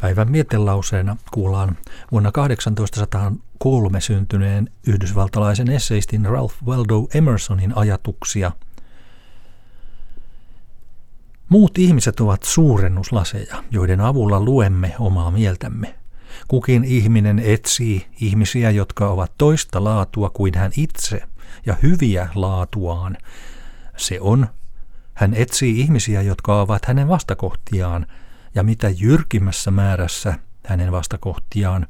Päivän mietelauseena kuullaan vuonna 1803 syntyneen yhdysvaltalaisen esseistin Ralph Waldo Emersonin ajatuksia. Muut ihmiset ovat suurennuslaseja, joiden avulla luemme omaa mieltämme. Kukin ihminen etsii ihmisiä, jotka ovat toista laatua kuin hän itse ja hyviä laatuaan. Se on. Hän etsii ihmisiä, jotka ovat hänen vastakohtiaan – ja mitä jyrkimmässä määrässä hänen vastakohtiaan.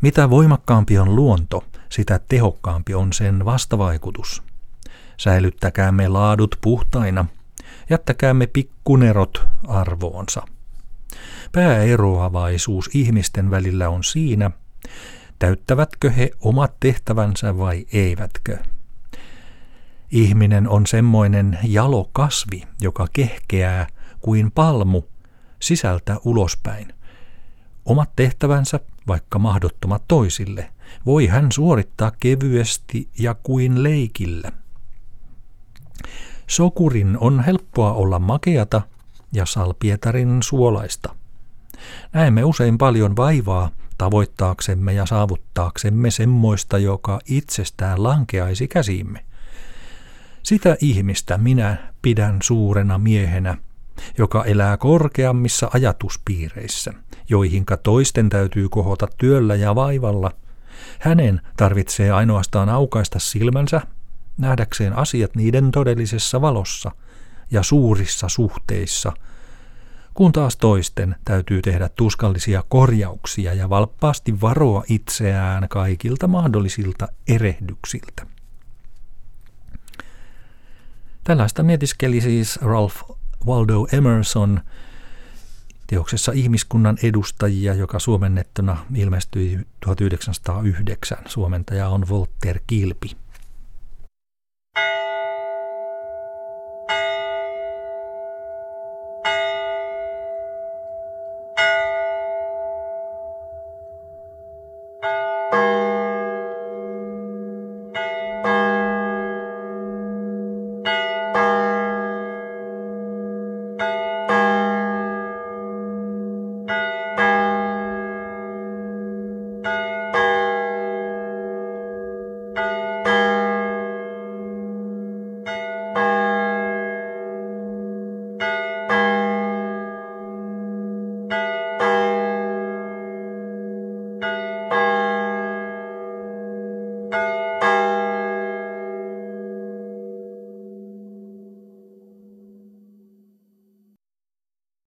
Mitä voimakkaampi on luonto, sitä tehokkaampi on sen vastavaikutus. Säilyttäkäämme laadut puhtaina, jättäkäämme pikkunerot arvoonsa. Pääeroavaisuus ihmisten välillä on siinä, täyttävätkö he omat tehtävänsä vai eivätkö. Ihminen on semmoinen jalo kasvi, joka kehkeää kuin palmu sisältä ulospäin. Omat tehtävänsä, vaikka mahdottomat toisille, voi hän suorittaa kevyesti ja kuin leikillä. Sokurin on helppoa olla makeata ja salpietarin suolaista. Näemme usein paljon vaivaa tavoittaaksemme ja saavuttaaksemme semmoista, joka itsestään lankeaisi käsimme. Sitä ihmistä minä pidän suurena miehenä, joka elää korkeammissa ajatuspiireissä, joihinka toisten täytyy kohota työllä ja vaivalla. Hänen tarvitsee ainoastaan aukaista silmänsä, nähdäkseen asiat niiden todellisessa valossa ja suurissa suhteissa, kun taas toisten täytyy tehdä tuskallisia korjauksia ja valppaasti varoa itseään kaikilta mahdollisilta erehdyksiltä. Tällaista mietiskeli siis Ralph Waldo Emerson teoksessa Ihmiskunnan edustajia, joka suomennettuna ilmestyi 1909. Suomentaja on Volter Kilpi.